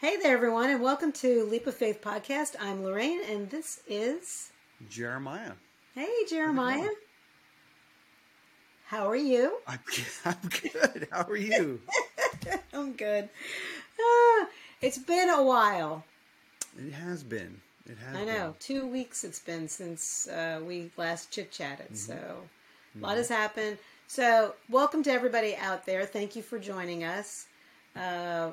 Hey there, everyone, and welcome to Leap of Faith podcast. I'm Lorraine, and this is Jeremiah. Hey, Jeremiah. How are you? I'm, I'm good. How are you? I'm good. Ah, it's been a while. it has been. It has. I know. Two weeks it's been since uh, we last chit chatted. So a lot has happened. So welcome to everybody out there. Thank you for joining us. Uh,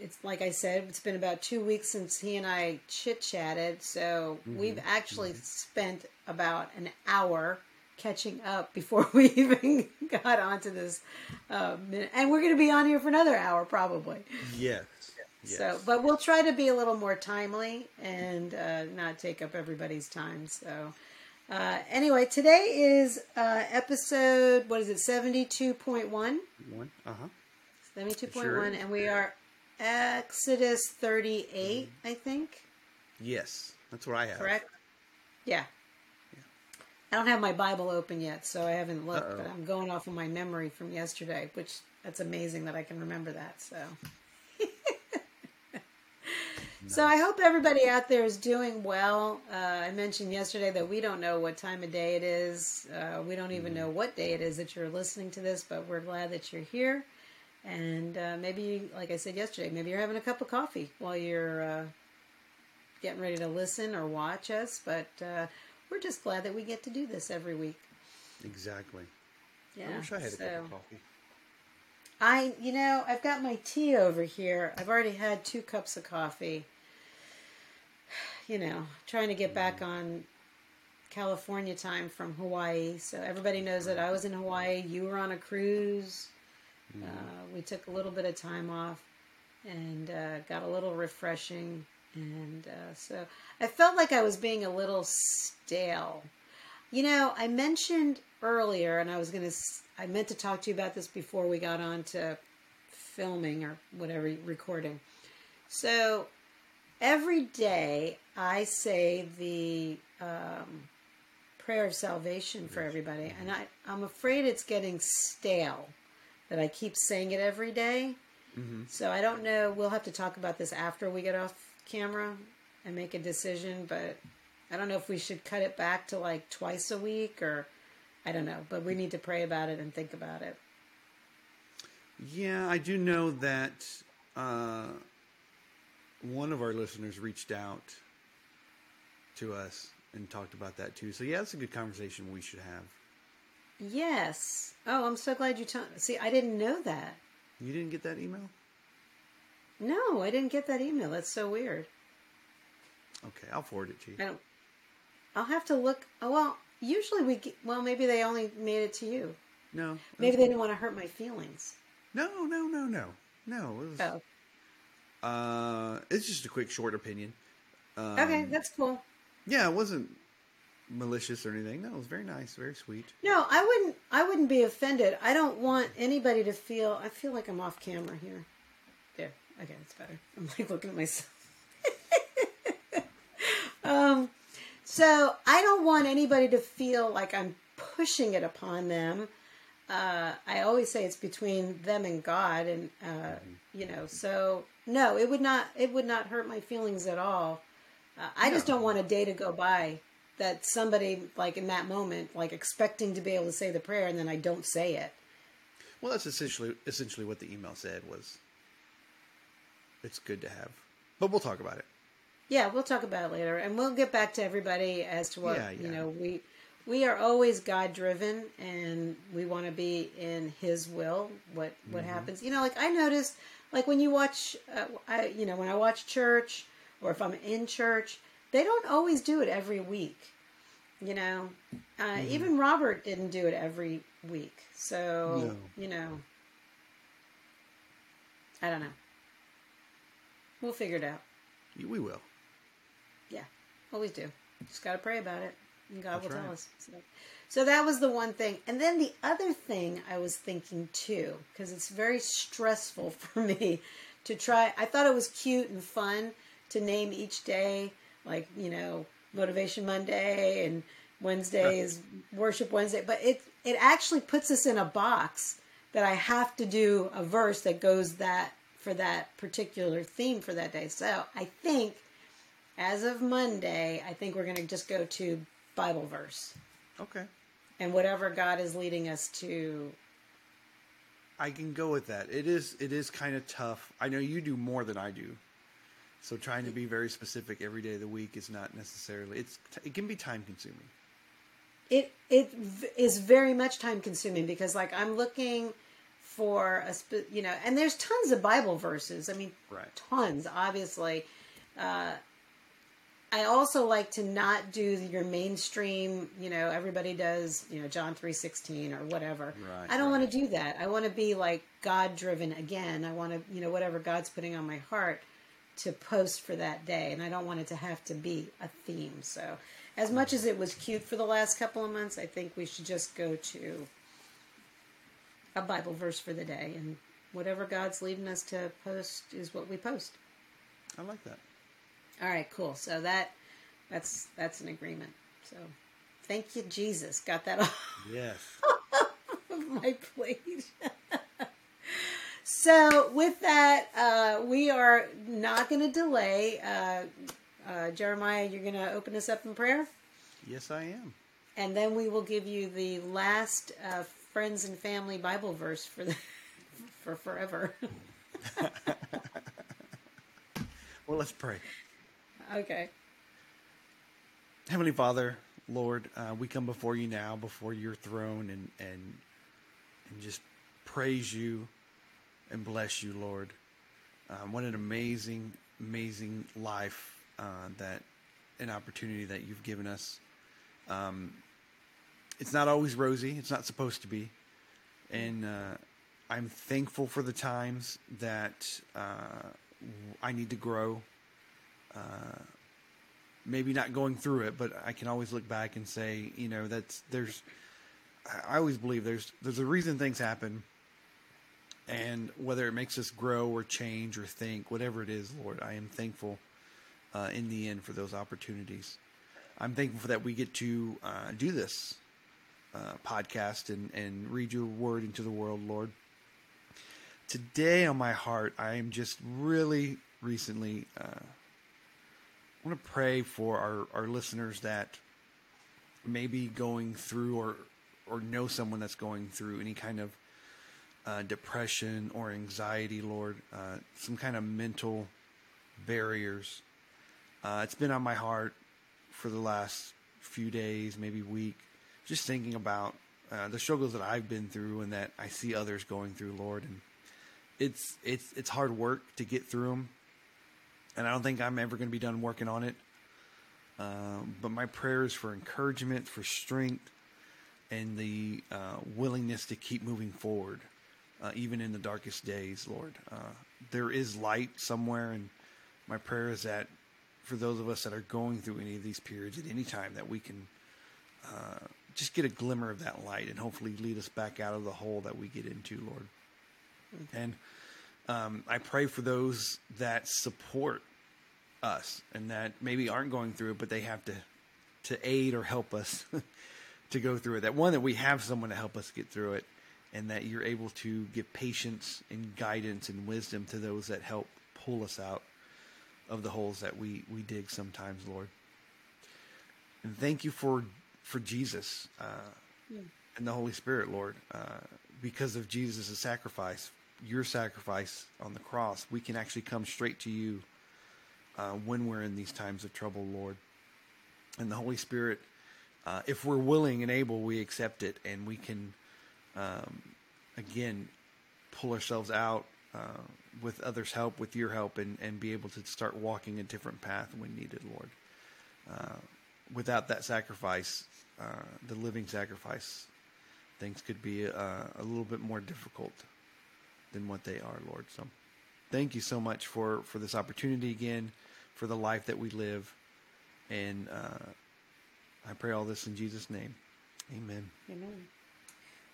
it's like I said, it's been about two weeks since he and I chit chatted. So we've actually spent about an hour catching up before we even got onto this. Minute. And we're going to be on here for another hour probably. Yes. yes. So, but we'll try to be a little more timely and uh, not take up everybody's time. So, uh, anyway, today is uh, episode, what is it, 72.1? One. Uh huh. 72.1, Sure. and we are Exodus 38, I think. Yes, that's what I have. Correct? Yeah. I don't have my Bible open yet, so I haven't looked, Uh-oh. but I'm going off of my memory from yesterday, which that's amazing that I can remember that. So, so I hope everybody out there is doing well. Uh, I mentioned yesterday that we don't know what time of day it is. Uh, we don't even know what day it is that you're listening to this, but we're glad that you're here. And uh, maybe, like I said yesterday, maybe you're having a cup of coffee while you're uh, getting ready to listen or watch us. But uh, we're just glad that we get to do this every week. Exactly. Yeah. I wish I had a cup of coffee. I, you know, I've got my tea over here. I've already had two cups of coffee. You know, trying to get back on California time from Hawaii. So everybody knows that I was in Hawaii. You were on a cruise. Uh, we took a little bit of time off and uh, got a little refreshing. And uh, so I felt like I was being a little stale. You know, I mentioned earlier, and I was going to, I meant to talk to you about this before we got on to filming or whatever, recording. So every day I say the um, prayer of salvation for everybody, and I, I'm afraid it's getting stale that I keep saying it every day. So I don't know. We'll have to talk about this after we get off camera and make a decision, but I don't know if we should cut it back to like twice a week or I don't know, but we need to pray about it and think about it. Yeah, I do know that uh, one of our listeners reached out to us and talked about that too. So yeah, that's a good conversation we should have. Yes. Oh, I'm so glad you told. See, I didn't know that. You didn't get that email? No, I didn't get that email. That's so weird. Okay, I'll forward it to you. I don't. I'll have to look. Oh well, usually we. Get, well, maybe they only made it to you. No. Maybe they didn't want to hurt my feelings. No, no, no, no, no. It was, Oh, uh, it's just a quick, short opinion. Um, okay, that's cool. Yeah, it wasn't malicious or anything. No, it was very nice, very sweet. No, I wouldn't. I wouldn't be offended. I don't want anybody to feel. I feel like I'm off camera here. There. Okay, that's better. I'm like looking at myself. um, so I don't want anybody to feel like I'm pushing it upon them. Uh, I always say it's between them and God, and uh, you know. So no, it would not. It would not hurt my feelings at all. Uh, I just don't want a day to go by that somebody like in that moment, like expecting to be able to say the prayer, and then I don't say it. Well, that's essentially essentially what the email said was. It's good to have, but we'll talk about it. Yeah, we'll talk about it later, and we'll get back to everybody as to what Yeah, you know. We we are always God driven, and we want to be in His will. What what Mm-hmm. happens? You know, like I noticed, like when you watch, uh, I you know when I watch church or if I'm in church, they don't always do it every week. You know, uh, Mm-hmm. even Robert didn't do it every week. So No. you know, I don't know. We'll figure it out. We will. Yeah, always do. Just got to pray about it, and God That's will tell us. So, so that was the one thing. And then the other thing I was thinking too, because it's very stressful for me to try. I thought it was cute and fun to name each day, like, you know, Motivation Monday and Wednesday is Worship Wednesday. But it, it actually puts us in a box that I have to do a verse that goes that for that particular theme for that day. So I think as of Monday, I think we're going to just go to Bible verse Okay. and whatever God is leading us to. I can go with that. It is it is kind of tough. I know you do more than I do. So trying to be very specific every day of the week is not necessarily it's it can be time consuming. It it is very much time consuming because like I'm looking for a spe- you know, and there's tons of Bible verses. I mean, Right. tons, obviously. Uh, I also like to not do your mainstream, you know, everybody does, you know, John 3:16 or whatever. Right, I don't right. want to do that. I want to be like God driven again. I want to, you know, whatever God's putting on my heart to post for that day and I don't want it to have to be a theme. So, as much as it was cute for the last couple of months, I think we should just go to a Bible verse for the day and whatever God's leading us to post is what we post. I like that. All right, cool. So that that's that's an agreement. So thank you, Jesus. Got that off Yes. of my plate. so with that, uh, we are not going to delay. Uh, uh, Jeremiah, you're going to open us up in prayer, Yes, I am. and then we will give you the last uh, friends and family Bible verse for the for forever. Well, let's pray. okay. Heavenly Father, Lord, uh, we come before you now, before your throne, and and and just praise you and bless you, Lord. Um, what an amazing, amazing life uh, that an opportunity that you've given us. Um, it's not always rosy. It's not supposed to be, and uh, I'm thankful for the times that uh, I need to grow maybe not going through it, but I can always look back and say, you know, that's there's. I always believe there's there's a reason things happen, and whether it makes us grow or change or think, whatever it is, Lord, I am thankful uh, in the end for those opportunities. I'm thankful for that we get to uh, do this uh, podcast and and read your word into the world, Lord. Today on my heart, I am just really recently. Uh, I want to pray for our, our listeners that may be going through or or know someone that's going through any kind of uh, depression or anxiety, Lord, uh, some kind of mental barriers. Uh, it's been on my heart for the last few days, maybe week, just thinking about uh, the struggles that I've been through and that I see others going through, Lord, and it's it's it's hard work to get through them and I don't think I'm ever going to be done working on it. Um, but my prayer is for encouragement, for strength, and the uh, willingness to keep moving forward, uh, even in the darkest days, Lord. Uh, there is light somewhere, and my prayer is that for those of us that are going through any of these periods at any time, that we can uh, just get a glimmer of that light and hopefully lead us back out of the hole that we get into, Lord. And um, I pray for those that support us and that maybe aren't going through it, but they have to to aid or help us to go through it. That one that we have someone to help us get through it, and that you're able to give patience and guidance and wisdom to those that help pull us out of the holes that we we dig sometimes, Lord. And thank you for for Jesus uh, and the Holy Spirit, Lord, uh, because of Jesus' sacrifice your sacrifice on the cross, we can actually come straight to you uh, when we're in these times of trouble, Lord. And the Holy Spirit, uh, if we're willing and able, we accept it and we can, um, again, pull ourselves out uh, with others' help, with your help, and, and be able to start walking a different path when needed, Lord. Uh, without that sacrifice, uh, the living sacrifice, things could be uh, a little bit more difficult than what they are, Lord. So thank you so much for, for this opportunity again, for the life that we live. And uh, I pray all this in Jesus' name. Amen. Amen.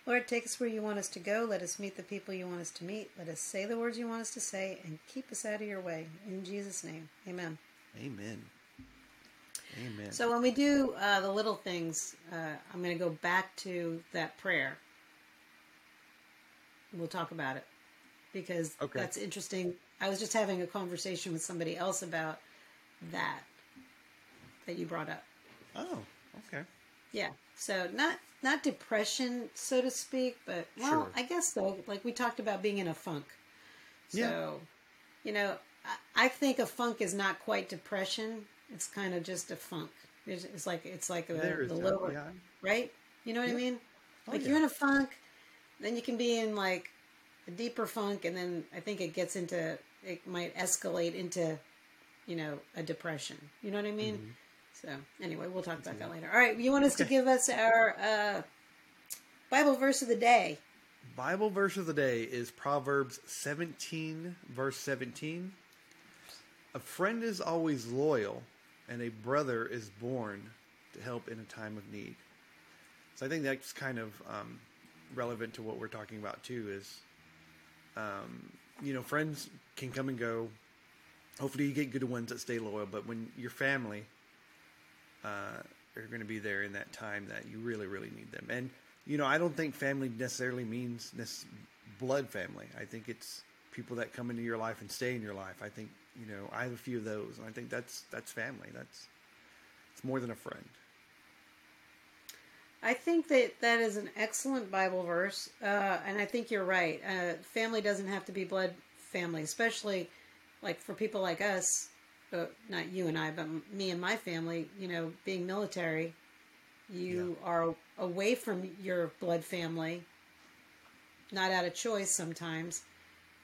Lord, take us where you want us to go. Let us meet the people you want us to meet. Let us say the words you want us to say and keep us out of your way. In Jesus' name, amen. Amen. Amen. So, when we do uh, the little things, uh, I'm going to go back to that prayer. We'll talk about it because Okay. that's interesting. I was just having a conversation with somebody else about that that you brought up. Oh, okay. Yeah. So not not depression, so to speak, but well, Sure. I guess so. Like we talked about being in a funk. So, Yeah. you know, I, I think a funk is not quite depression. It's kind of just a funk. It's, it's like it's like the, the lower, yeah. right? You know what I Yeah. mean? Oh, Like yeah. you're in a funk, then you can be in like a deeper funk, and then I think it gets into it might escalate into, you know, a depression. You know what I mean? Mm-hmm. So anyway, we'll talk about that later. All right, you want us to give us our uh, Bible verse of the day? Bible verse of the day is Proverbs 17, verse 17. A friend is always loyal, and a brother is born to help in a time of need. So I think that's kind of um, relevant to what we're talking about too. Is um, you know, friends can come and go. Hopefully, you get good ones that stay loyal. But when your family uh, are going to be there in that time that you really, really need them. And you know, I don't think family necessarily means this blood family. I think it's people that come into your life and stay in your life. I think you know, I have a few of those, and I think that's that's family. That's it's more than a friend. I think that that is an excellent Bible verse, uh, and I think you're right. Uh, family doesn't have to be blood family, especially like for people like us. Uh, not you and I, but me and my family. You know, being military, you are away from your blood family, not out of choice sometimes,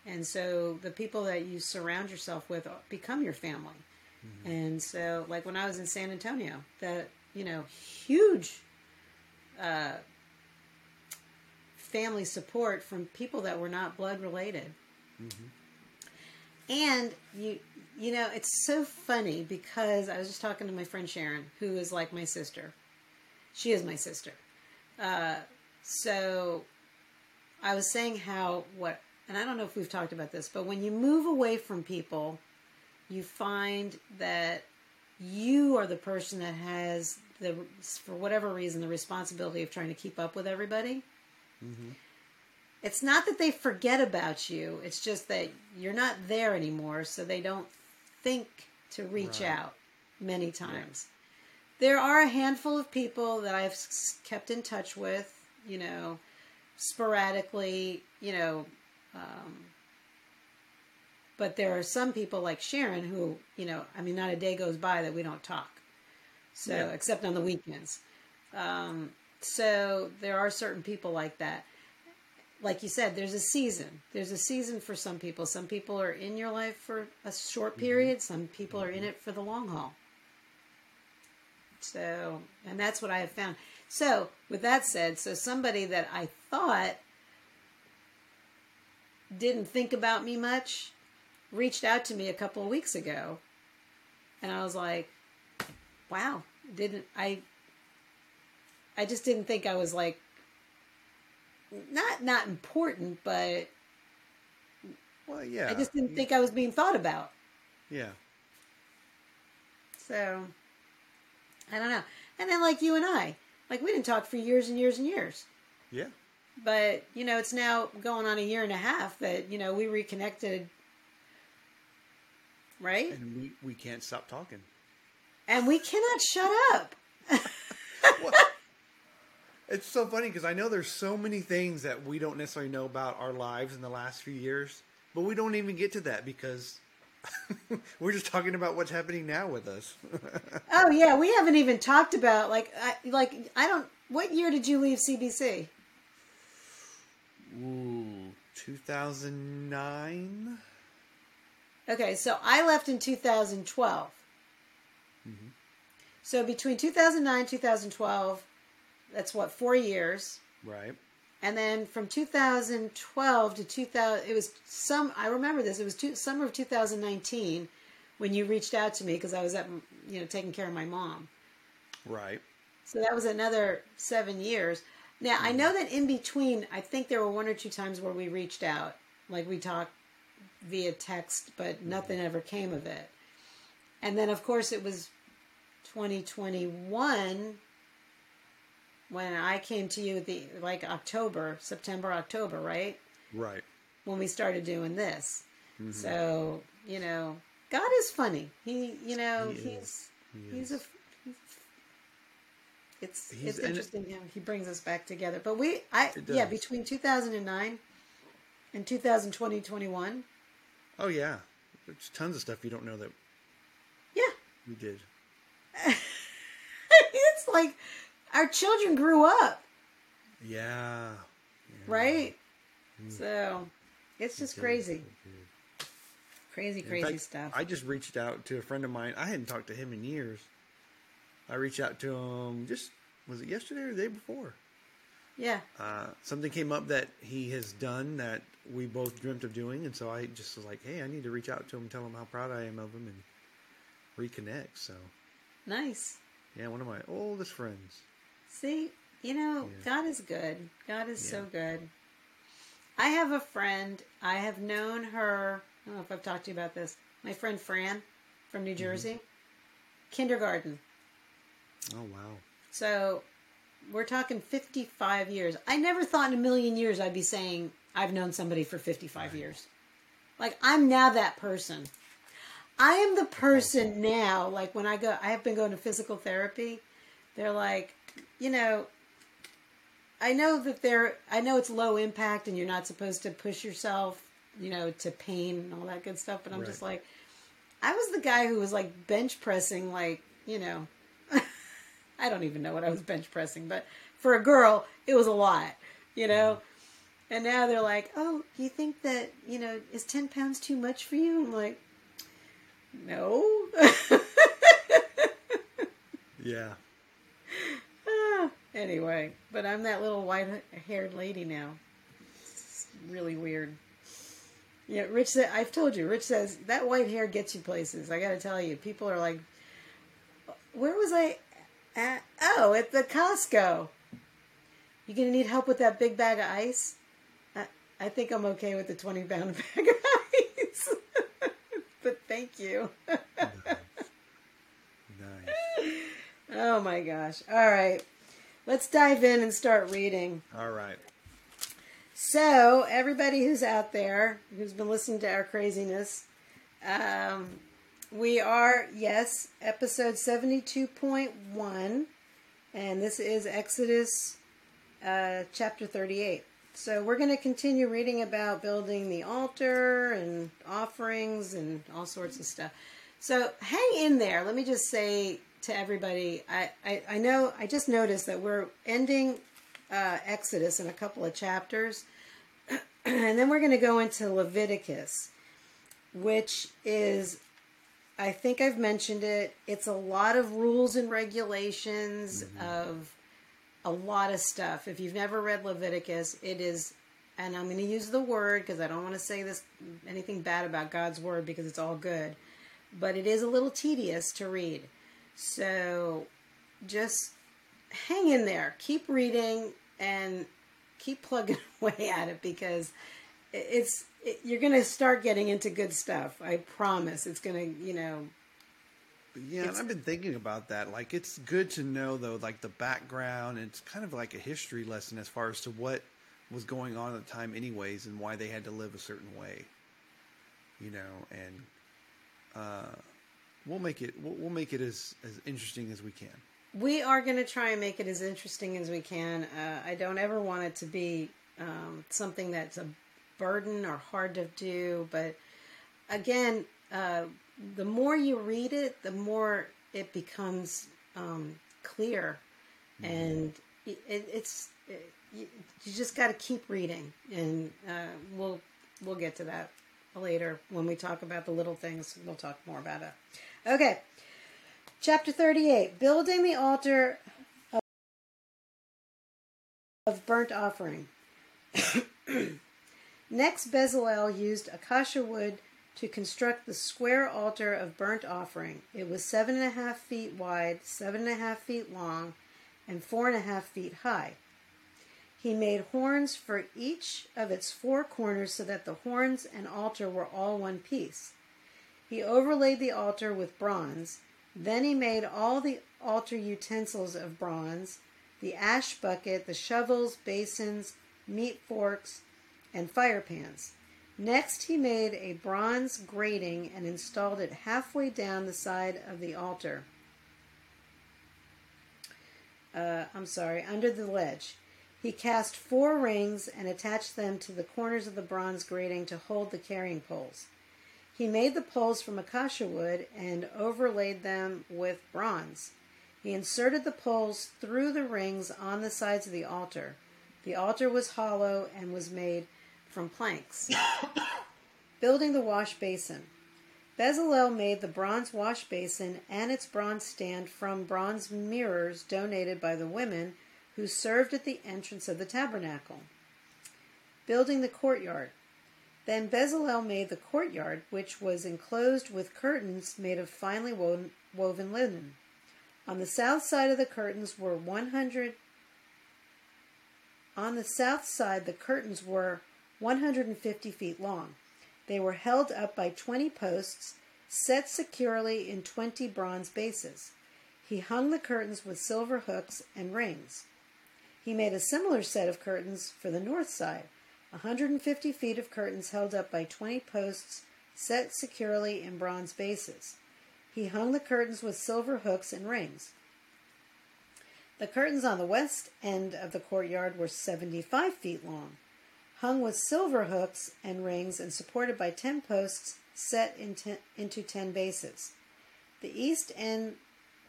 and so the people that you surround yourself with become your family. And so, like when I was in San Antonio, that you know, huge uh, family support from people that were not blood related. And you, you know, it's so funny because I was just talking to my friend Sharon, who is like my sister. She is my sister. Uh, so I was saying how what, and I don't know if we've talked about this, but when you move away from people, you find that you are the person that has the for whatever reason the responsibility of trying to keep up with everybody it's not that they forget about you it's just that you're not there anymore so they don't think to reach Right. out many times there are a handful of people that i've kept in touch with you know sporadically you know um, but there are some people like Sharon who, you know, I mean, not a day goes by that we don't talk. So, Yeah. except on the weekends. Um, so there are certain people like that. Like you said, there's a season. There's a season for some people. Some people are in your life for a short mm-hmm. period. Some people are in mm-hmm. it for the long haul. So, and that's what I have found. So, with that said, so somebody that I thought didn't think about me much reached out to me a couple of weeks ago and i was like wow didn't i i just didn't think i was like not not important but Well, yeah. i just didn't think i was being thought about Yeah. so i don't know and then like you and i like we didn't talk for years and years and years Yeah. but you know it's now going on a year and a half that you know we reconnected right And we, we can't stop talking. and we cannot shut up Well, it's so funny because I know there's so many things that we don't necessarily know about our lives in the last few years, but we don't even get to that because we're just talking about what's happening now with us. oh yeah we haven't even talked about like I, like i don't what year did you leave cbc Ooh, 2009? okay so i left in 2012 mm-hmm. so between 2009 2012 that's what four years. Right. and then from 2012 to 2000 it was some i remember this it was two, summer of 2019 when you reached out to me because i was at you know taking care of my mom. Right. so that was another seven years. Now i know mm-hmm. that in between i think there were one or two times where we reached out like we talked via text but mm-hmm. nothing ever came of it. And then of course it was 2021 when i came to you the like october september october right Right. when we started doing this. Mm-hmm. So you know, God is funny. He, you know, He he's. He he's a. It's He's- it's interesting how he brings us back together. But we, I yeah, between 2009 and 2020 21, Oh yeah, there's tons of stuff you don't know that yeah, we did. it's like our children grew up, Yeah. yeah. right? So it's just crazy, crazy, crazy fact, stuff. I just reached out to a friend of mine. I hadn't talked to him in years. I reached out to him just was it yesterday or the day before? yeah, Uh, something came up that he has done that we both dreamt of doing, and so I just was like, "Hey, I need to reach out to him, and tell him how proud I am of him, and reconnect." So, nice. yeah, one of my oldest friends. See, you know, Yeah. God is good. God is so good. I have a friend. I have known her. I don't know if I've talked to you about this. My friend Fran from Mm-hmm. New Jersey, kindergarten. Oh wow, So we're talking 55 years. I never thought in a million years I'd be saying I've known somebody for 55 years. Like I'm now that person. I am the person now, like when I go, I have been going to physical therapy. They're like, you know, I know that they're, I know it's low impact and you're not supposed to push yourself, you know, to pain and all that good stuff. But I'm Right. just like, I was the guy who was like bench pressing, like, you know, I don't even know what I was bench pressing, but for a girl, it was a lot, you know? And now they're like, oh, you think that, you know, is 10 pounds too much for you? I'm like, no. yeah, Ah, anyway, but I'm that little white haired lady now. It's really weird. Yeah, Rich said, I've told you, Rich says that white hair gets you places. I gotta tell you, people are like, where was I at? Oh, at the Costco. You gonna need help with that big bag of ice? I, I think I'm okay with the 20 pound bag of ice. but thank you. nice. oh my gosh. All right. Let's dive in and start reading. All right. So, everybody who's out there who's been listening to our craziness, um, we are, yes, episode 72.1, and this is Exodus uh, chapter 38. So, we're going to continue reading about building the altar and offerings and all sorts of stuff. So, hang in there. Let me just say to everybody I, I, I know, I just noticed that we're ending uh, Exodus in a couple of chapters. and then we're going to go into Leviticus, which is, I think I've mentioned it, it's a lot of rules and regulations of a lot of stuff. If you've never read Leviticus, it is, and I'm going to use the word because I don't want to say this anything bad about God's word because it's all good, but it is a little tedious to read. So just hang in there, keep reading, and keep plugging away at it because it's it, you're going to start getting into good stuff. I promise. It's going to, you know, Yeah, and I've been thinking about that. Like, it's good to know though, like the background. It's kind of like a history lesson as far as to what was going on at the time, anyways, and why they had to live a certain way. You know, and uh, we'll make it. We'll, we'll make it as as interesting as we can. we are going to try and make it as interesting as we can. Uh, I don't ever want it to be um, something that's a burden or hard to do. But again, uh, the more you read it, the more it becomes um, clear, and it, it, it's it, you, you just got to keep reading, and uh, we'll we'll get to that later when we talk about the little things. We'll talk more about it. Okay. Chapter 38 Building the altar of, burnt offering. Next, Bezalel used acacia wood to construct the square altar of burnt offering. It was seven and a half feet wide, seven and a half feet long, and four and a half feet high. He made horns for each of its four corners so that the horns and altar were all one piece. He overlaid the altar with bronze. Then he made all the altar utensils of bronze the ash bucket, the shovels, basins, meat forks, and fire pans. Next, he made a bronze grating and installed it halfway down the side of the altar. Uh, I'm sorry, under the ledge. He cast four rings and attached them to the corners of the bronze grating to hold the carrying poles. He made the poles from acacia wood and overlaid them with bronze. He inserted the poles through the rings on the sides of the altar. The altar was hollow and was made from planks. Building the wash basin. Bezalel made the bronze wash basin and its bronze stand from bronze mirrors donated by the women who served at the entrance of the tabernacle. Building the courtyard. Then Bezalel made the courtyard, which was enclosed with curtains made of finely woven, linen. On the south side of the curtains were 100 On the south side the curtains were 150 feet long. They were held up by 20 posts set securely in 20 bronze bases. He hung the curtains with silver hooks and rings. He made a similar set of curtains for the north side, 150 feet of curtains held up by 20 posts set securely in bronze bases. He hung the curtains with silver hooks and rings. The curtains on the west end of the courtyard were 75 feet long, hung with silver hooks and rings, and supported by 10 posts set into 10 bases. The east end,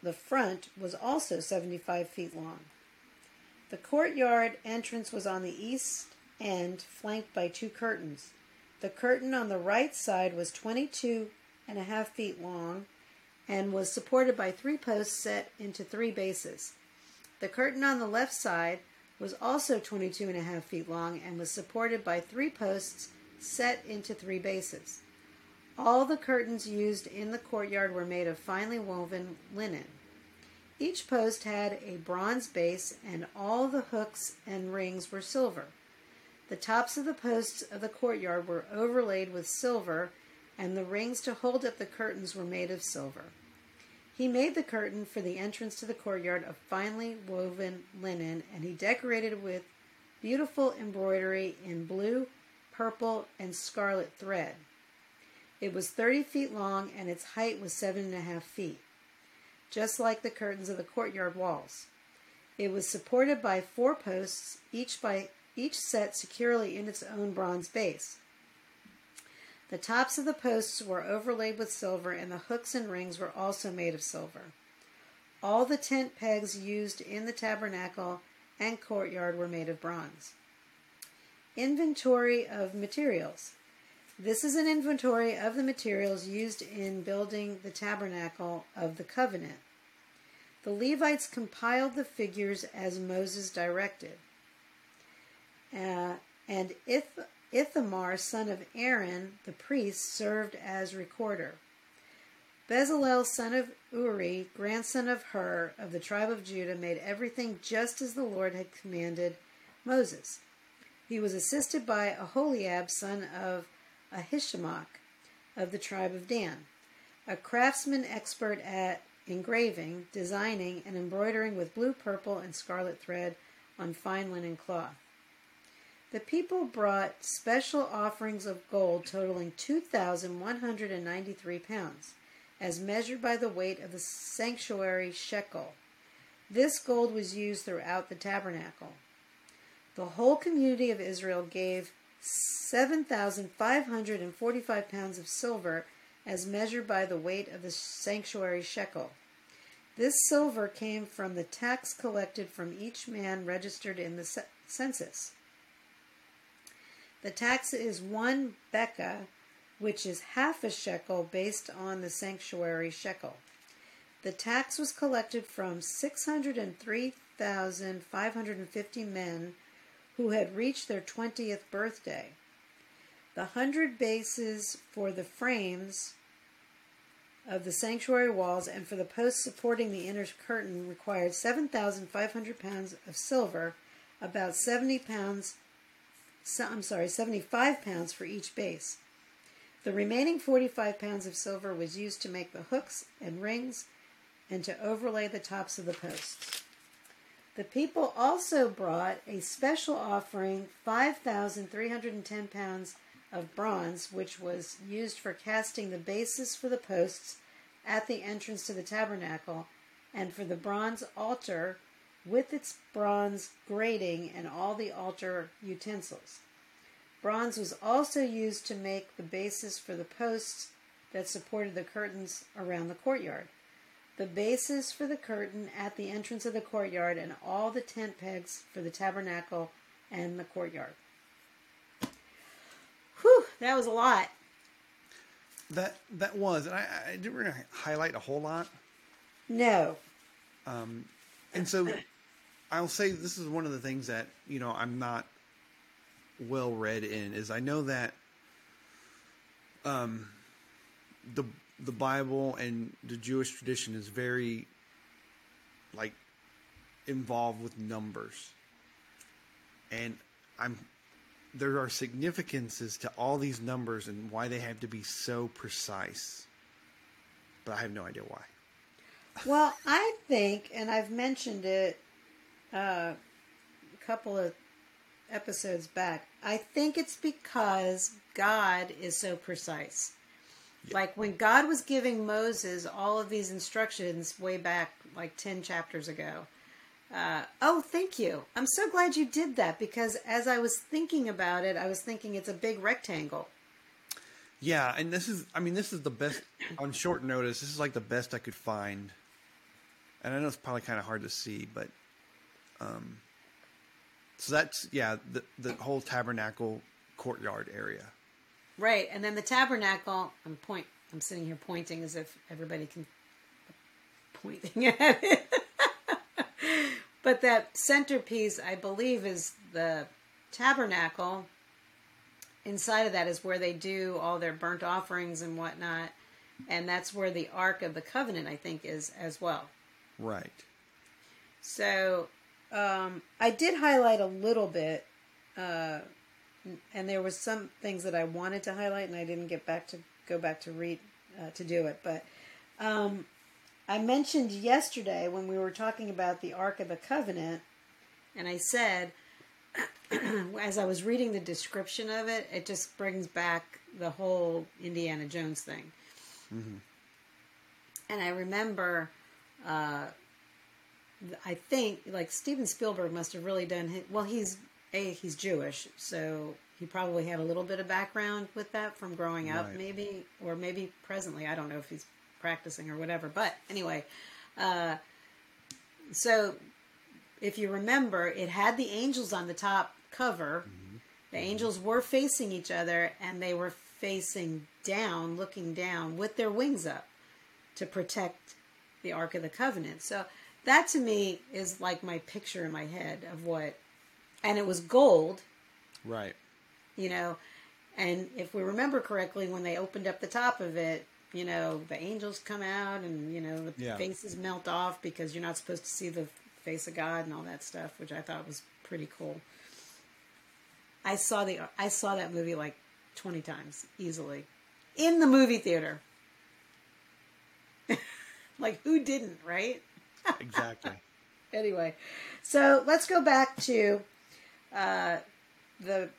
the front, was also 75 feet long. The courtyard entrance was on the east end, flanked by two curtains. The curtain on the right side was 22 and a half feet long and was supported by three posts set into three bases. The curtain on the left side was also 22 and a half feet long and was supported by three posts set into three bases. All the curtains used in the courtyard were made of finely woven linen. Each post had a bronze base, and all the hooks and rings were silver. The tops of the posts of the courtyard were overlaid with silver and the rings to hold up the curtains were made of silver. He made the curtain for the entrance to the courtyard of finely woven linen, and he decorated it with beautiful embroidery in blue, purple, and scarlet thread. It was thirty feet long, and its height was seven and a half feet, just like the curtains of the courtyard walls. It was supported by four posts, each by each set securely in its own bronze base. The tops of the posts were overlaid with silver, and the hooks and rings were also made of silver. All the tent pegs used in the tabernacle and courtyard were made of bronze. Inventory of materials. This is an inventory of the materials used in building the tabernacle of the covenant. The Levites compiled the figures as Moses directed. Uh, and Ith- Ithamar, son of Aaron, the priest, served as recorder. Bezalel, son of Uri, grandson of Hur, of the tribe of Judah, made everything just as the Lord had commanded Moses. He was assisted by Aholiab, son of Ahisamach, of the tribe of Dan, a craftsman expert at engraving, designing, and embroidering with blue, purple, and scarlet thread on fine linen cloth. The people brought special offerings of gold totaling 2,193 pounds, as measured by the weight of the sanctuary shekel. This gold was used throughout the tabernacle. The whole community of Israel gave 7,545 pounds of silver as measured by the weight of the sanctuary shekel. This silver came from the tax collected from each man registered in the census. The tax is one beka, which is half a shekel based on the sanctuary shekel. The tax was collected from 603,550 men who had reached their 20th birthday. The hundred bases for the frames of the sanctuary walls and for the posts supporting the inner curtain required 7,500 pounds of silver, about 70 pounds I'm sorry, 75 pounds for each base. The remaining 45 pounds of silver was used to make the hooks and rings and to overlay the tops of the posts. The people also brought a special offering 5,310 pounds of bronze, which was used for casting the bases for the posts at the entrance to the tabernacle, and for the bronze altar with its bronze grating and all the altar utensils. Bronze was also used to make the bases for the posts that supported the curtains around the courtyard. The bases for the curtain at the entrance of the courtyard and all the tent pegs for the tabernacle and the courtyard. Whew, that was a lot. That that was, and I, I didn't really highlight a whole lot. No. Um, and so I'll say this is one of the things that you know I'm not well read in is I know that um, the the Bible and the Jewish tradition is very like involved with numbers, and I'm there are significances to all these numbers and why they have to be so precise, but I have no idea why. Well, I think, and I've mentioned it uh, a couple of episodes back, I think it's because God is so precise. Like when God was giving Moses all of these instructions way back, like 10 chapters ago. Uh, oh, thank you. I'm so glad you did that because as I was thinking about it, I was thinking it's a big rectangle. Yeah, and this is I mean this is the best on short notice. This is like the best I could find. And I know it's probably kind of hard to see, but um so that's yeah, the the whole tabernacle courtyard area. Right, and then the tabernacle. I'm point. I'm sitting here pointing as if everybody can pointing at it. but that centerpiece, I believe, is the tabernacle. Inside of that is where they do all their burnt offerings and whatnot, and that's where the Ark of the Covenant, I think, is as well. Right. So um, I did highlight a little bit. Uh, and there was some things that I wanted to highlight, and I didn't get back to go back to read uh, to do it. But um, I mentioned yesterday when we were talking about the Ark of the Covenant, and I said, as I was reading the description of it, it just brings back the whole Indiana Jones thing. Mm-hmm. And I remember, uh, I think like Steven Spielberg must have really done. His, well, he's a he's Jewish, so he probably had a little bit of background with that from growing up, Right. maybe, or maybe presently. I don't know if he's practicing or whatever. But anyway, uh, so if you remember, it had the angels on the top cover. The angels were facing each other, and they were facing down, looking down with their wings up to protect the Ark of the Covenant. So that to me is like my picture in my head of what, and it was gold, Right. you know, and if we remember correctly, when they opened up the top of it, you know, the angels come out and, you know, the Yeah. faces melt off because you're not supposed to see the face of God and all that stuff, which I thought was pretty cool. I saw the I saw that movie like 20 times easily in the movie theater. like who didn't, right? Exactly. anyway, so let's go back to uh, the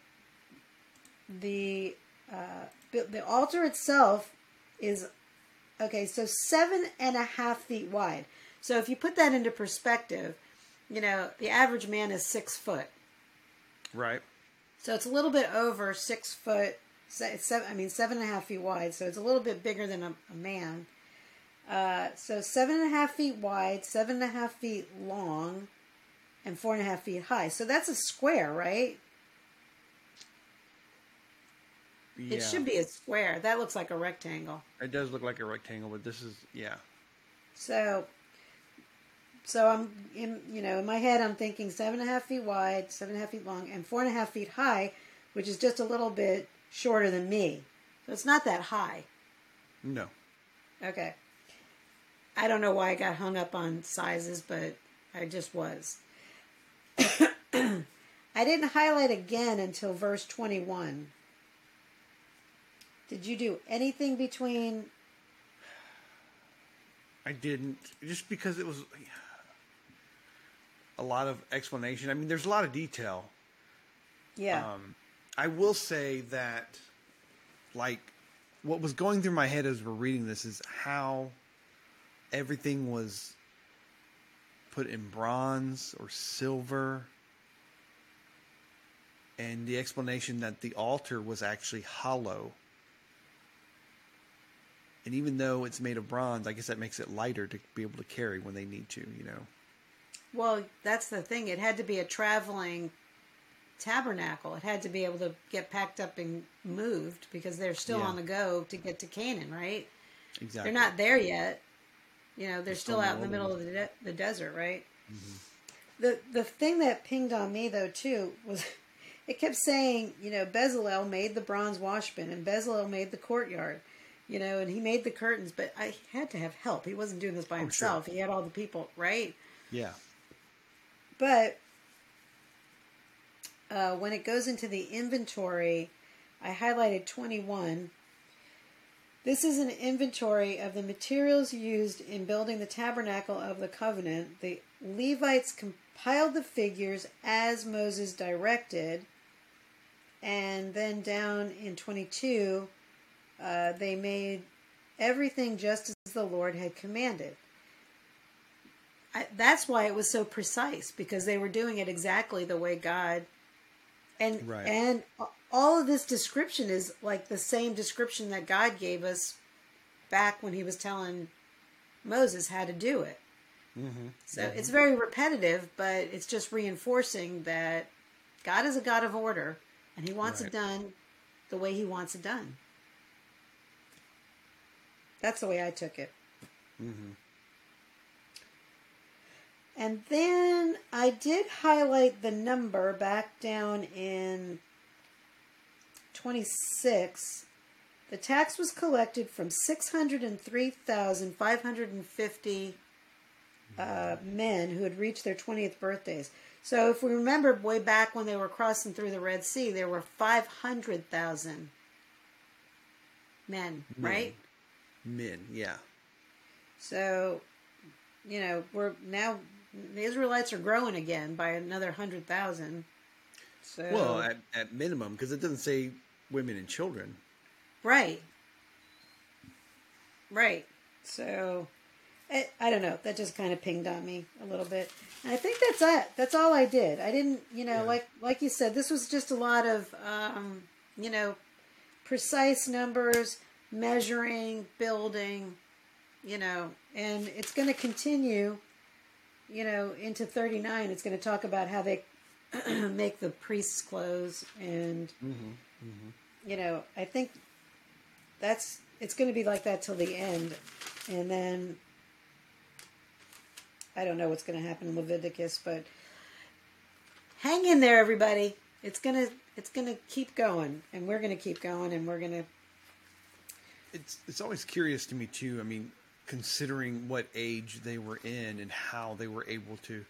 the uh, the altar itself is okay. So seven and a half feet wide. So if you put that into perspective, you know the average man is six foot. right. So it's a little bit over six foot. seven, I mean, seven and a half feet wide. So it's a little bit bigger than a, a man. Uh, so seven and a half feet wide, seven and a half feet long, and four and a half feet high. So that's a square, right? Yeah. It should be a square. That looks like a rectangle. It does look like a rectangle, but this is yeah. So, so I'm in, you know, in my head, I'm thinking seven and a half feet wide, seven and a half feet long, and four and a half feet high, which is just a little bit shorter than me. So it's not that high. No. Okay. I don't know why I got hung up on sizes, but I just was. I didn't highlight again until verse 21. Did you do anything between I didn't just because it was a lot of explanation. I mean, there's a lot of detail. yeah. Um, I will say that like what was going through my head as we're reading this is how everything was put in bronze or silver and the explanation that the altar was actually hollow and even though it's made of bronze i guess that makes it lighter to be able to carry when they need to you know Well, that's the thing. It had to be a traveling tabernacle. It had to be able to get packed up and moved because they're still Yeah. on the go to get to Canaan, right? exactly They're not there yet. You know, they're still still out in the middle of the, de- the desert, right? Mm-hmm. The the thing that pinged on me though too was it kept saying, you know, Bezalel made the bronze washbin and Bezalel made the courtyard, you know, and he made the curtains, but I had to have help. He wasn't doing this by Oh, sure. himself. He had all the people, right? yeah But uh, when it goes into the inventory, I highlighted 21. This is an inventory of the materials used in building the tabernacle of the covenant. The Levites compiled the figures as Moses directed. And then down in 22, uh, they made everything just as the Lord had commanded. I, that's why it was so precise because they were doing it exactly the way God and Right. and all of this description is like the same description that God gave us back when he was telling Moses how to do it. mm-hmm. So it's very repetitive, but it's just reinforcing that God is a God of order and he wants Right. it done the way he wants it done. That's the way I took it. Mm-hmm. And then I did highlight the number back down in 26. The tax was collected from 603,550 uh, men who had reached their 20th birthdays. So if we remember way back when they were crossing through the Red Sea, there were 500,000 men, right? men yeah So, you know, we're now the Israelites are growing again by another hundred thousand. So, Well, at, at minimum, because it doesn't say women and children. right, right. So, I, I don't know. That just kind of pinged on me a little bit. And I think that's it. That's all I did. I didn't, you know, Yeah. like like you said, this was just a lot of, um, you know, precise numbers, measuring, building, you know, and it's going to continue, you know, into 39. It's going to talk about how they make the priests' clothes and, you know, I think that's, it's going to be like that till the end. And then I don't know what's going to happen in Leviticus, but hang in there, everybody. It's gonna it's gonna keep going, and we're gonna keep going, and we're gonna It's it's always curious to me too. I mean, considering what age they were in and how they were able to,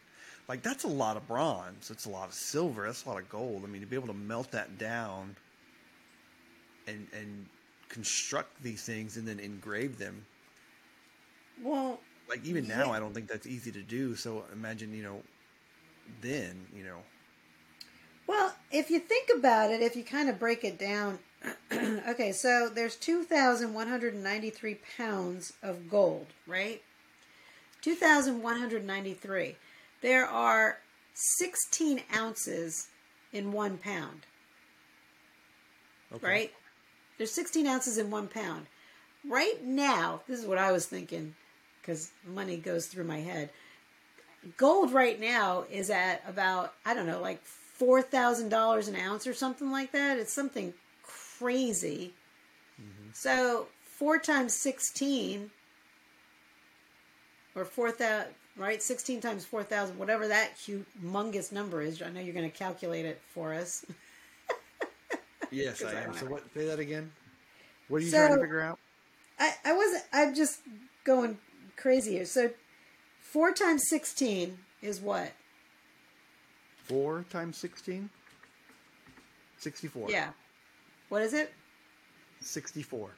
like, that's a lot of bronze. That's a lot of silver. That's a lot of gold. I mean, to be able to melt that down and and construct these things and then engrave them. well. Like even now, I don't think that's easy to do. So imagine, you know, then you know, Well, if you think about it, if you kind of break it down, okay, so there's 2,193 pounds of gold, right? 2,193. There are 16 ounces in one pound, okay. right? There's 16 ounces in one pound. Right now, this is what I was thinking because money goes through my head. Gold right now is at about, I don't know, like $4,000 an ounce or something like that. It's something crazy. Mm-hmm. So, 4 times 16, or 4,000, right? 16 times 4,000, whatever that humongous number is. I know you're going to calculate it for us. Yes, 'Cause I I am. don't So what? Say that again. What are you So- trying to figure out? I, I wasn't, I'm just going crazy here. So, 4 times 16 is what? Four times sixteen. Sixty-four. Yeah. What is it? Sixty-four.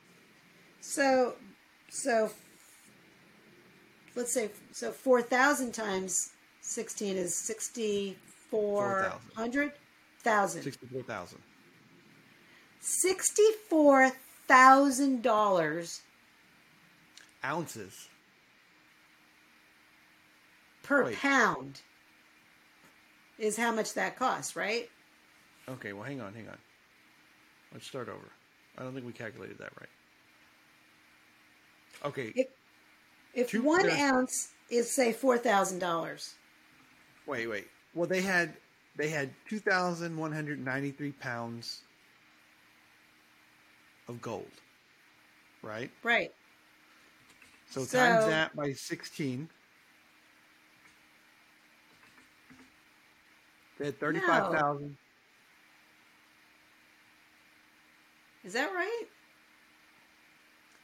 So, so let's say so four thousand times sixteen is sixty four hundred thousand. Sixty-four thousand. Sixty four thousand dollars Ounces. per Wait. pound is how much that costs, right? Okay, well, hang on, hang on. Let's start over. I don't think we calculated that right. Okay, If if Two- one there's- ounce is say four thousand dollars, wait, wait. Well, they had they had two thousand one hundred ninety three pounds of gold, right? right? So, So- times that by sixteen. They had thirty five thousand. Is that right?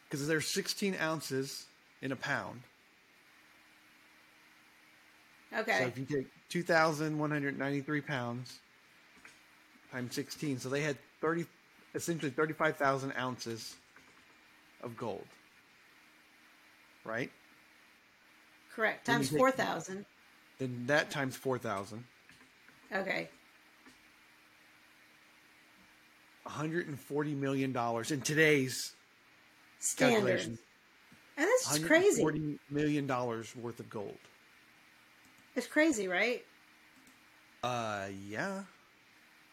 Because there's sixteen ounces in a pound. Okay. So if you take 2,193 pounds times 16, so they had 30, essentially 35,000 ounces of gold. Right? Correct. Times four thousand. Then that times 4,000, Okay. 140 million dollars in today's Standard. calculation. And that's just crazy. 140 million dollars worth of gold. It's crazy, right? Uh, yeah.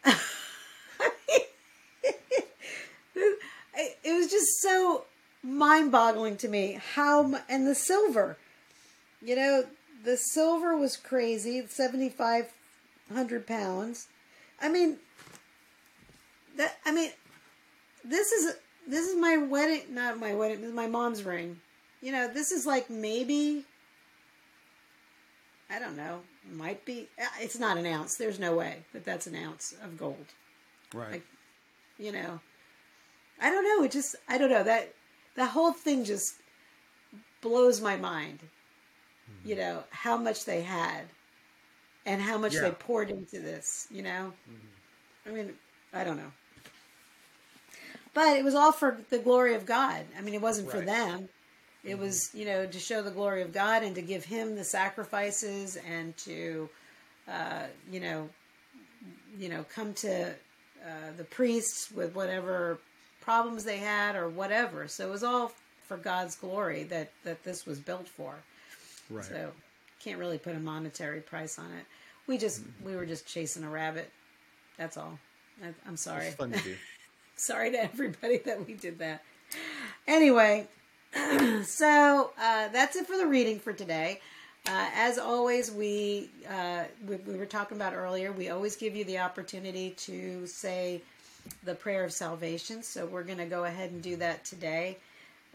it, was just so mind-boggling to me how and the silver. You know the silver was crazy 7500 pounds. I mean that i mean this is this is my wedding not my wedding this is my mom's ring. You know this is like maybe i don't know might be it's not an ounce. There's no way that that's an ounce of gold. Right. Like, you know i don't know it just i don't know that the whole thing just blows my mind. You know how much they had and how much Yeah. they poured into this you know? I mean i don't know. But it was all for the glory of god. I mean it wasn't for them. It was you know to show the glory of god and to give him the sacrifices and to uh, you know you know come to uh, the priests with whatever problems they had or whatever. So it was all for god's glory that that this was built for. Right. so can't really put a monetary price on it. We just we were just chasing a rabbit. That's all. I, i'm sorry. It's fun to do. sorry to everybody that we did that. Anyway so uh, that's it for the reading for today. Uh, as always we, uh, we we were talking about earlier we always give you the opportunity to say the prayer of salvation so we're going to go ahead and do that today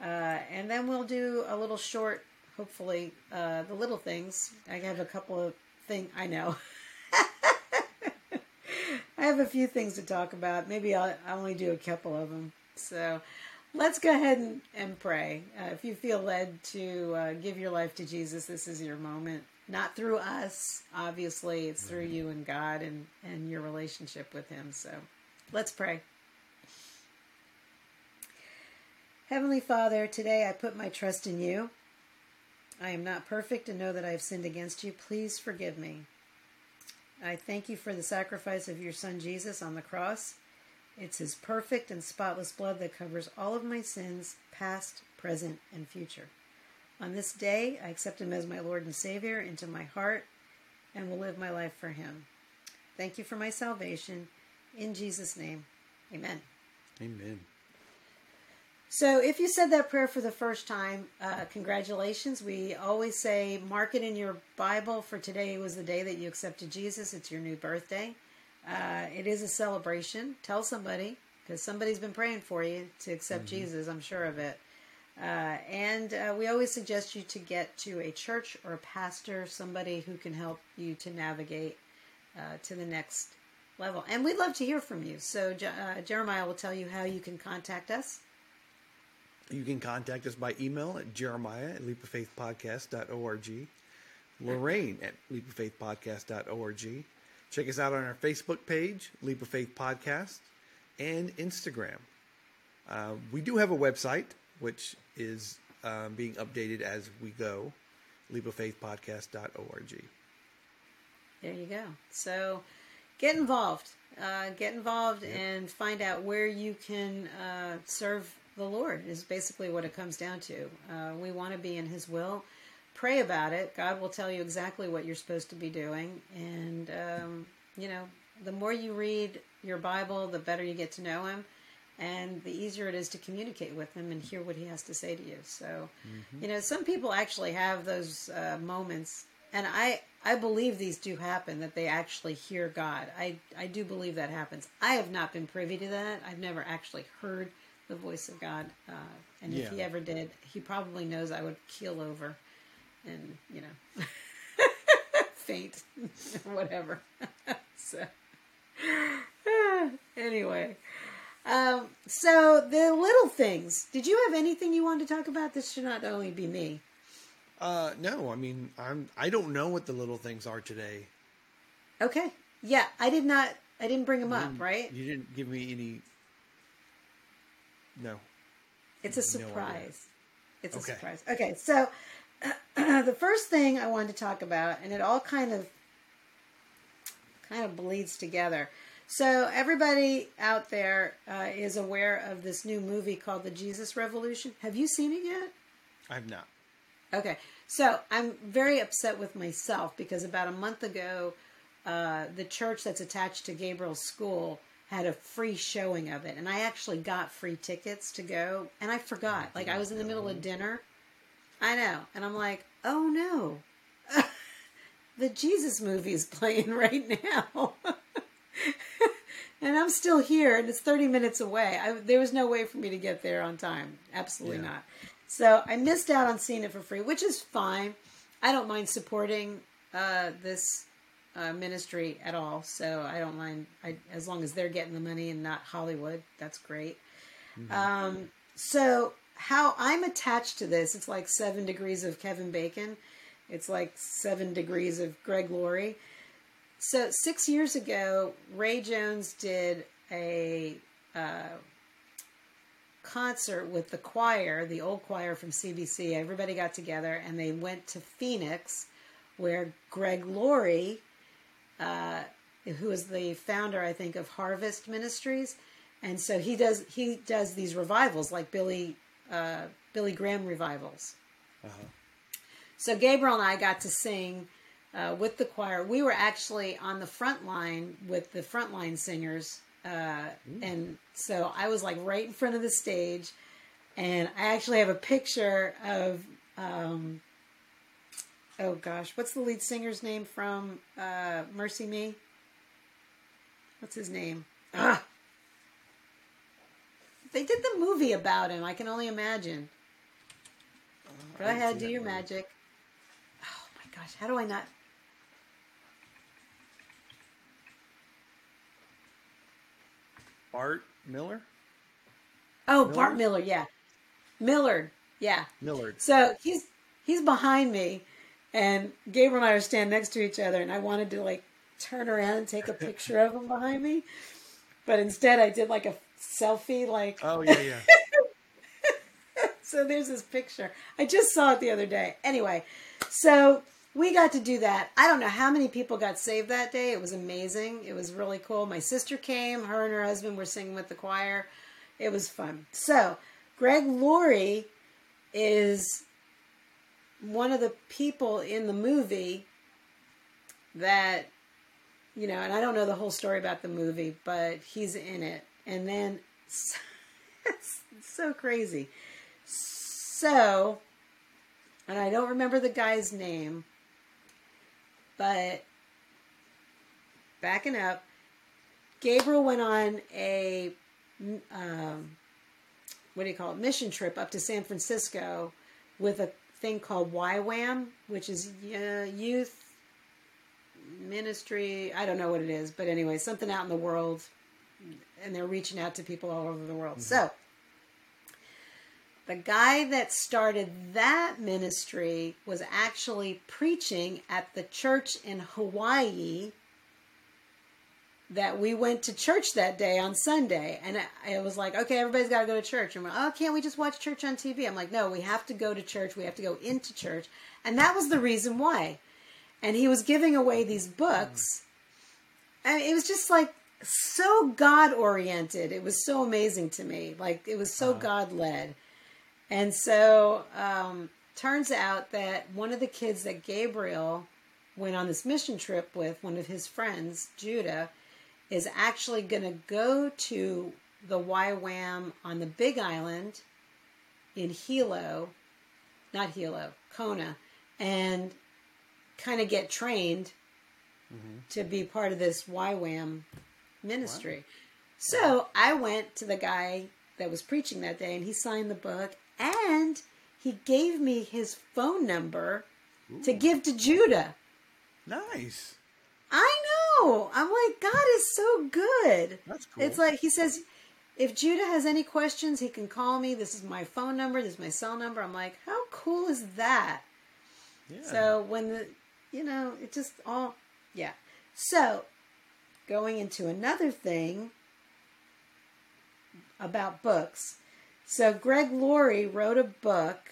uh, and then we'll do a little short hopefully uh, the little things i have a couple of things i know I have a few things to talk about. Maybe I'll, I'll only do a couple of them. So let's go ahead and, and pray. Uh, if you feel led to uh, give your life to Jesus, this is your moment. Not through us, obviously, it's through you and God and, and your relationship with Him. So let's pray. Heavenly Father, today I put my trust in you. I am not perfect and know that I have sinned against you. Please forgive me. I thank you for the sacrifice of your Son Jesus on the cross. It's his perfect and spotless blood that covers all of my sins, past, present, and future. On this day, I accept him as my Lord and Savior into my heart and will live my life for him. Thank you for my salvation. In Jesus' name, amen. Amen. So, if you said that prayer for the first time, uh, congratulations. We always say, mark it in your Bible for today was the day that you accepted Jesus. It's your new birthday. Uh, it is a celebration. Tell somebody, because somebody's been praying for you to accept Jesus, I'm sure of it. Uh, and uh, we always suggest you to get to a church or a pastor, somebody who can help you to navigate uh, to the next level. And we'd love to hear from you. So, uh, Jeremiah will tell you how you can contact us. You can contact us by email at jeremiah at leapoffaithpodcast.org, Lorraine at leapoffaithpodcast.org. Check us out on our Facebook page, Leap of Faith Podcast, and Instagram. Uh, we do have a website, which is um, being updated as we go, leapoffaithpodcast.org. There you go. So get involved. Uh, get involved and find out where you can uh, serve the Lord. Is basically what it comes down to. Uh, we want to be in His will. Pray about it. God will tell you exactly what you're supposed to be doing, and um, you know, the more you read your Bible, the better you get to know Him, and the easier it is to communicate with Him and hear what He has to say to you. So, you know, some people actually have those uh, moments, and I I believe these do happen that they actually hear God. I I do believe that happens. I have not been privy to that. I've never actually heard the voice of God, uh, and if He ever did, He probably knows I would keel over, and you know. faint whatever so anyway um, so the little things did you have anything you wanted to talk about this should not only be me Uh, no, I mean, I'm. I don't know what the little things are today. okay yeah i did not i didn't bring them up right You didn't give me any. No. It's a No surprise. it's a Okay. surprise. Okay, so uh, the first thing I wanted to talk about, and it all kind of kind of bleeds together. So everybody out there uh, is aware of this new movie called The Jesus Revolution. Have you seen it yet? I've not. Okay, so I'm very upset with myself because about a month ago, uh, the church that's attached to Gabriel's school had a free showing of it, and I actually got free tickets to go, and I forgot. Like I was in the middle of dinner. I know, and I'm like, oh no, the Jesus movie is playing right now. and I'm still here, and it's 30 minutes away. I, there was no way for me to get there on time. Absolutely Yeah. not. So I missed out on seeing it for free, which is fine. I don't mind supporting uh, this uh, ministry at all. So I don't mind I, as long as they're getting the money and not Hollywood. That's great. Um, so how I'm attached to this, it's like seven degrees of Kevin Bacon. It's like seven degrees of Greg Laurie. So six years ago, Ray Jones did a uh, concert with the choir, the old choir from CBC. Everybody got together and they went to Phoenix, where Greg Laurie, uh, who is the founder, I think, of Harvest Ministries, and so he does he does these revivals like Billy uh, Billy Graham revivals. So Gabriel and I got to sing uh, with the choir. We were actually on the front line with the frontline singers, uh, and so I was like right in front of the stage. And I actually have a picture of, um, oh gosh, what's the lead singer's name from uh, MercyMe? What's his name? Ah. They did the movie about him. I can only imagine. Go ahead, do your movie. magic. Oh my gosh, how do I not? Art Miller. Oh, Bart Miller, yeah, Millard, yeah. Millard. So he's he's behind me, and Gabriel and I are standing next to each other, and I wanted to like turn around and take a picture of him behind me, but instead I did like a selfie, like Oh yeah, yeah. so there's this picture. I just saw it the other day. Anyway, so we got to do that. I don't know how many people got saved that day. It was amazing. It was really cool. My sister came. Her and her husband were singing with the choir. It was fun. So Greg Laurie is one of the people in the movie that you know, and I don't know the whole story about the movie, but he's in it. And then it's so crazy. So, and I don't remember the guy's name, but backing up, Gabriel went on a um, what do you call it? Mission trip up to San Francisco with a thing called YWAM, which is uh, youth ministry. I don't know what it is, but anyway, something out in the world, and they're reaching out to people all over the world. So, the guy that started that ministry was actually preaching at the church in Hawaii that we went to church that day on Sunday. And it was like, okay, everybody's got to go to church. And we're, oh, can't we just watch church on TV? I'm like, no, we have to go to church. We have to go into church. And that was the reason why. And he was giving away these books. And it was just like, so God oriented. It was so amazing to me. Like it was so God led. And so um, turns out that one of the kids that Gabriel went on this mission trip with, one of his friends, Judah, is actually going to go to the YWAM on the Big Island in Hilo, not Hilo, Kona, and kind of get trained to be part of this YWAM ministry. So I went to the guy that was preaching that day, and he signed the book, and he gave me his phone number to give to Judah. Nice. I know. I'm like, God is so good. That's cool. It's like he says, if Judah has any questions, he can call me. This is my phone number. This is my cell number. I'm like, how cool is that? Yeah. So when the, you know, it just all, yeah. So going into another thing about books. So Greg Laurie wrote a book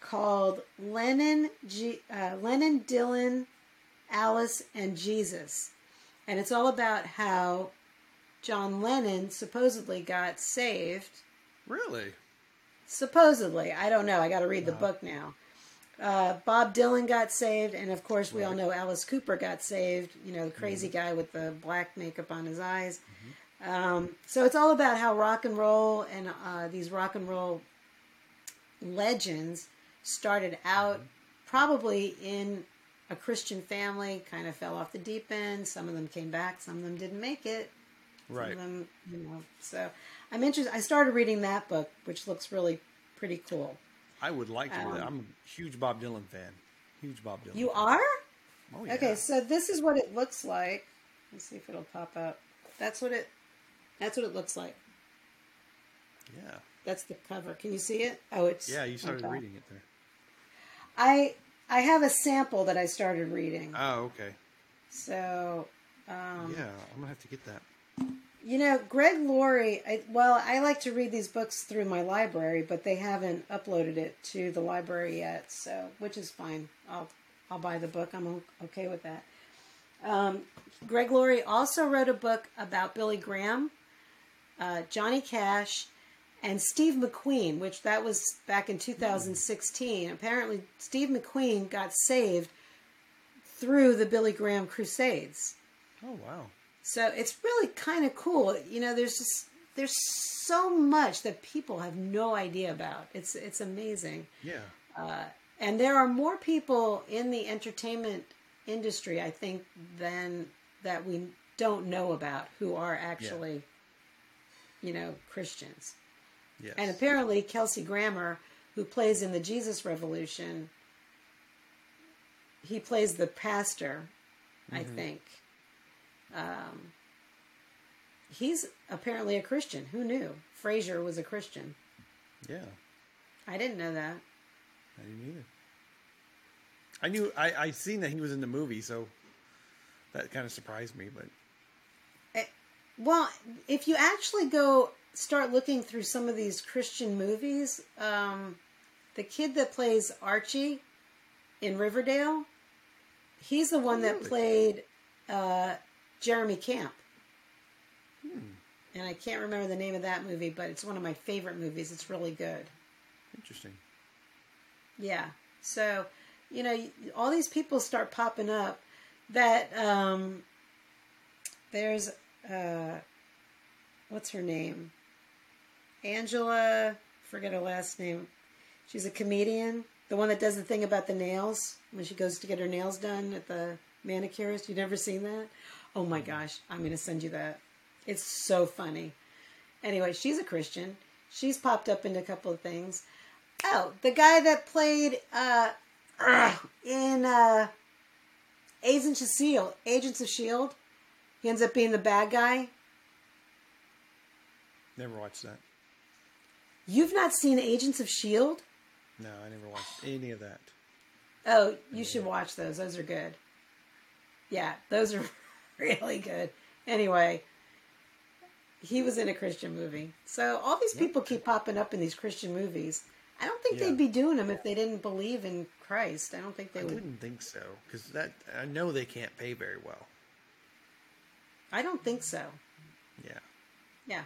called Lennon, G, uh, Lennon, Dylan, Alice, and Jesus, and it's all about how John Lennon supposedly got saved. Really? supposedly. I don't know. I got to read the book now. Uh, bob dylan got saved and of course we all know alice cooper got saved. You know the crazy guy with the black makeup on his eyes um, so it's all about how rock and roll and uh, these rock and roll legends started out probably in a christian family kind of fell off the deep end some of them came back some of them didn't make it some Right. of them, you know. So I'm interested. I started reading that book, which looks really pretty cool. I would like to. Um, I'm a huge Bob Dylan fan. Huge Bob Dylan. You fan. are? Oh, yeah. Okay, so this is what it looks like. Let's see if it'll pop up. That's what it. That's what it looks like. Yeah. That's the cover. Can you see it? Oh, it's Yeah. You started reading it there. I I have a sample that I started reading. Oh, okay. So, um, yeah, I'm gonna have to get that. you know, Greg Laurie. I, well, I like to read these books through my library, but they haven't uploaded it to the library yet. So, which is fine. I'll I'll buy the book. I'm okay with that. Um, Greg Laurie also wrote a book about Billy Graham, uh, Johnny Cash, and Steve McQueen, which that was back in 2016. Apparently, Steve McQueen got saved through the Billy Graham Crusades. Oh wow. So it's really kind of cool. You know, there's just there's so much that people have no idea about. It's it's amazing. Yeah. And there are more people in the entertainment industry, I think, than that we don't know about who are actually, you know, Christians. Yes. And apparently, Kelsey Grammer, who plays in the Jesus Revolution, he plays the pastor, I think. Um, he's apparently a Christian. Who knew? Frasier was a Christian. yeah. I didn't know that. I didn't either. I knew I I seen that he was in the movie, so that kind of surprised me. But Well, if you actually go start looking through some of these Christian movies, um, the kid that plays Archie in Riverdale, he's the one that played uh, Jeremy Camp. And I can't remember the name of that movie, but it's one of my favorite movies. It's really good. interesting. Yeah. So, you know, all these people start popping up that um there's uh what's her name? Angela, forget her last name. She's a comedian, the one that does the thing about the nails when she goes to get her nails done at the manicurist. You never seen that? Oh my gosh, I'm going to send you that. It's so funny. Anyway, she's a Christian. She's popped up in a couple of things. Oh, the guy that played uh, in uh, Agents of Shield, Agents of Shield, he ends up being the bad guy. Never watched that. You've not seen Agents of Shield? No, I never watched any of that. Oh, you should watch those. Those are good. Yeah, those are really good. Anyway, he was in a Christian movie. So all these people keep popping up in these Christian movies. I don't think Yeah. they'd be doing them if they didn't believe in Christ. I don't think they I would. wouldn't think so because that I know they can't pay very well. I don't think so. Yeah. Yeah.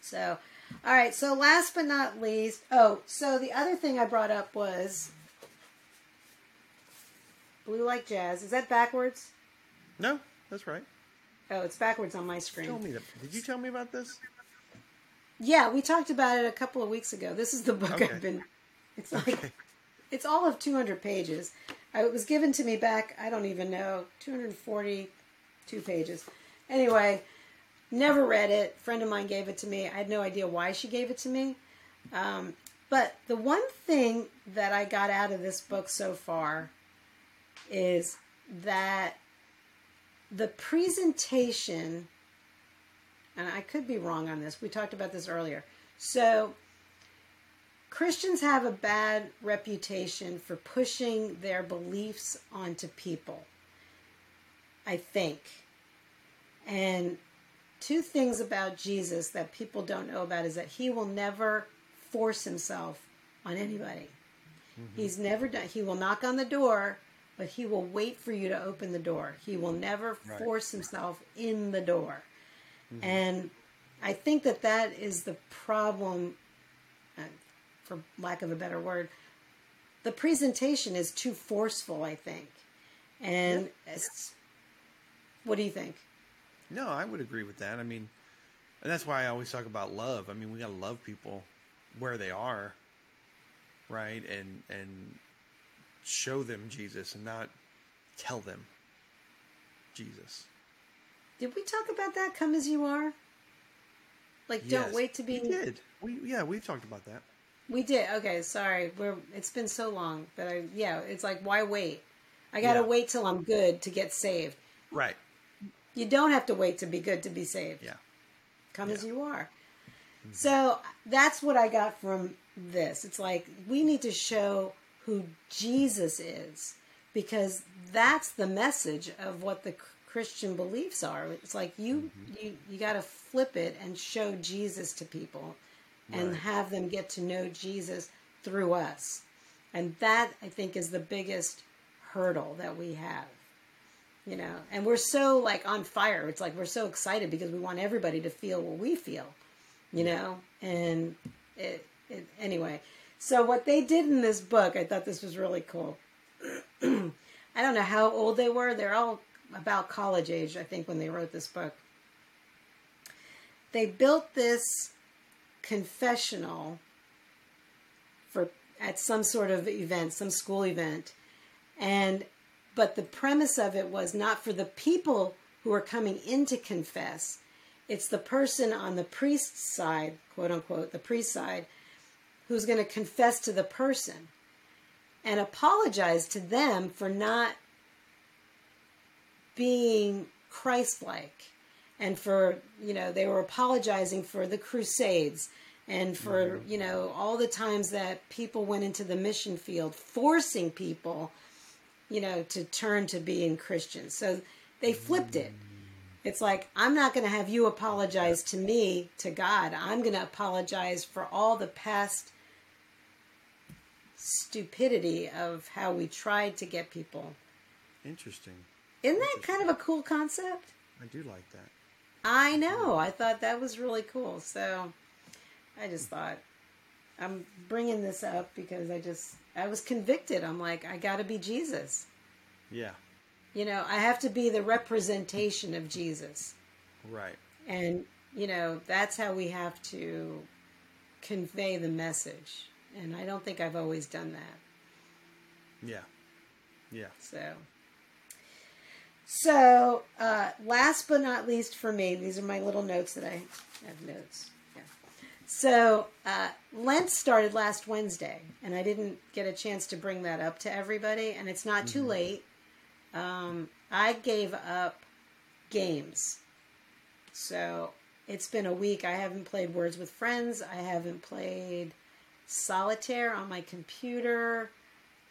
So, all right. So, last but not least, oh, so the other thing I brought up was Blue Like Jazz. Is that backwards? No, that's right. Oh, it's backwards on my screen. Tell me that. Did you tell me about this? Yeah, we talked about it a couple of weeks ago. This is the book Okay. I've been. It's like Okay. it's all of 200 pages. I, it was given to me back. I don't even know 242 pages. Anyway, never read it. friend of mine gave it to me. I had no idea why she gave it to me. Um, but the one thing that I got out of this book so far is that the presentation, and I could be wrong on this. We talked about this earlier. So Christians have a bad reputation for pushing their beliefs onto people. I think. And two things about Jesus that people don't know about is that he will never force himself on anybody. He's never done he will knock on the door, but he will wait for you to open the door. He will never Right. force himself in the door. And I think that that is the problem uh, for lack of a better word, the presentation is too forceful, I think. And what do you think? No, I would agree with that. I mean, and that's why I always talk about love. I mean, we gotta love people where they are, right? And and show them Jesus and not tell them Jesus. Did we talk about that? Come as you are? Like, don't wait to be. We did. We yeah, we talked about that. We did. Okay, sorry. We're. It's been so long but I. Yeah, it's like why wait? I gotta Yeah. wait till I'm good to get saved. You don't have to wait to be good to be saved. Yeah. come as you are. Mm-hmm. So that's what I got from this. It's like we need to show who Jesus is because that's the message of what the Christian beliefs are. It's like you mm-hmm. you you got to flip it and show Jesus to people and Right. have them get to know Jesus through us. And that I think is the biggest hurdle that we have you know? And we're so like on fire. It's like we're so excited because we want everybody to feel what we feel you know? And it, it anyway. So what they did in this book i thought this was really cool. I don't know how old they were. They're all about college age i think when they wrote this book. They built this confessional for at some sort of event some school event. And but the premise of it was not for the people who are coming in to confess. It's the person on the priest's side quote unquote the priest side who's going to confess to the person and apologize to them for not being christ-like and for you know they were apologizing for the crusades and for mm-hmm. you know all the times that people went into the mission field forcing people you know, to turn to being Christians. So they flipped it. It's like, I'm not going to have you apologize to me, to God. I'm going to apologize for all the past stupidity of how we tried to get people. Interesting. Isn't that kind of a cool concept? I do like that. I know. I thought that was really cool. So I just thought I'm bringing this up because I just I was convicted. I'm like I got to be Jesus. Yeah. You know, I have to be the representation of Jesus. Right. And you know, that's how we have to convey the message. And I don't think I've always done that. Yeah. Yeah. So, so uh, last but not least for me, these are my little notes that I have notes. So uh, Lent started last Wednesday, and I didn't get a chance to bring that up to everybody, and it's not too late. Um, I gave up games, so it's been a week. I haven't played Words with Friends. I haven't played Solitaire on my computer.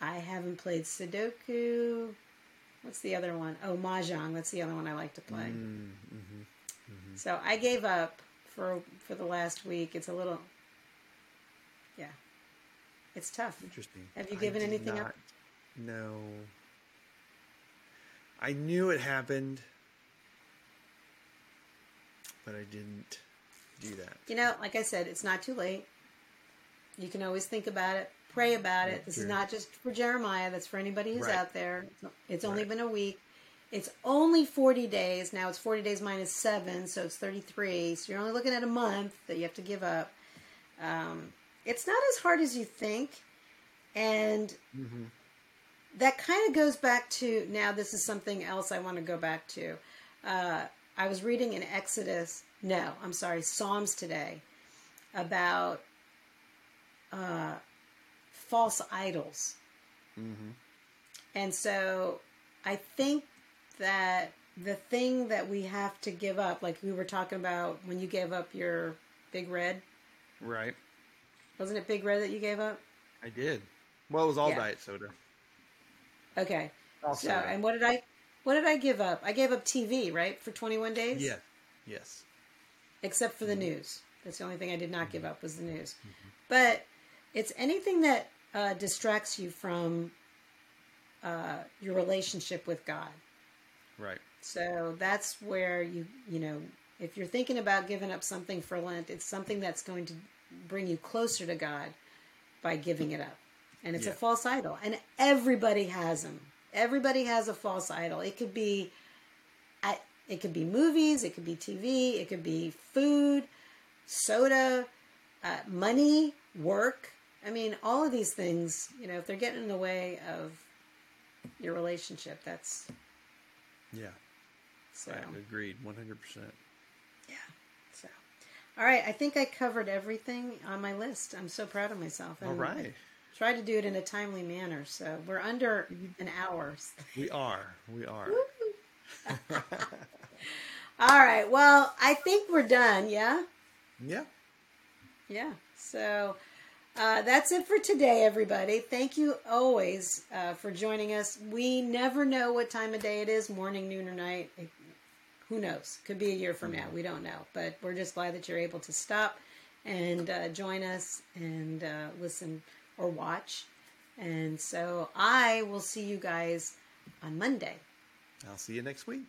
I haven't played Sudoku. What's the other one? Oh, Mahjong. That's the other one I like to play. So I gave up for for the last week. It's a little, yeah, it's tough. Interesting. Have you given anything up? No. I knew it happened. but I didn't do that. You know, like I said, it's not too late. You can always think about it, pray about it. This True. is not just for Jeremiah, that's for anybody who's Right. out there. It's only Right. been a week. It's only 40 days. Now it's 40 days minus 7, so it's 33. So you're only looking at a month that you have to give up. Um, it's not as hard as you think. And that kind of goes back to now, this is something else I want to go back to. Uh, I was reading in Exodus, no, I'm sorry, Psalms today about uh, false idols. And so I think that the thing that we have to give up, like we were talking about when you gave up your Big Red, Right. wasn't it Big Red that you gave up? I did. Well, it was all Yeah. diet soda. Okay. All So, soda. and what did I, what did I give up? I gave up TV, right, for 21 days. Yeah. Yes. except for the Mm-hmm. news. That's the only thing I did not give up was the news. But it's anything that uh, distracts you from uh, your relationship with God. Right. So that's where you you know if you're thinking about giving up something for Lent, it's something that's going to bring you closer to God by giving it up. And it's a false idol, and everybody has them. Everybody has a false idol. It could be it could be movies, it could be TV, it could be food, soda, uh, money, work. I mean, all of these things, you know, if they're getting in the way of your relationship, that's Yeah. so. Right. Agreed. One hundred percent. Yeah. So, all right. I think I covered everything on my list. I'm so proud of myself. All and right. Try to do it in a timely manner. So we're under an hour. We are. We are. All right. Well, I think we're done. Yeah. Yeah. Yeah. So uh, that's it for today, everybody. Thank you always uh, for joining us. We never know what time of day it is morning, noon, or night. It- who knows? Could be a year from now. We don't know. But we're just glad that you're able to stop and uh, join us and uh, listen or watch. And so I will see you guys on Monday. I'll see you next week.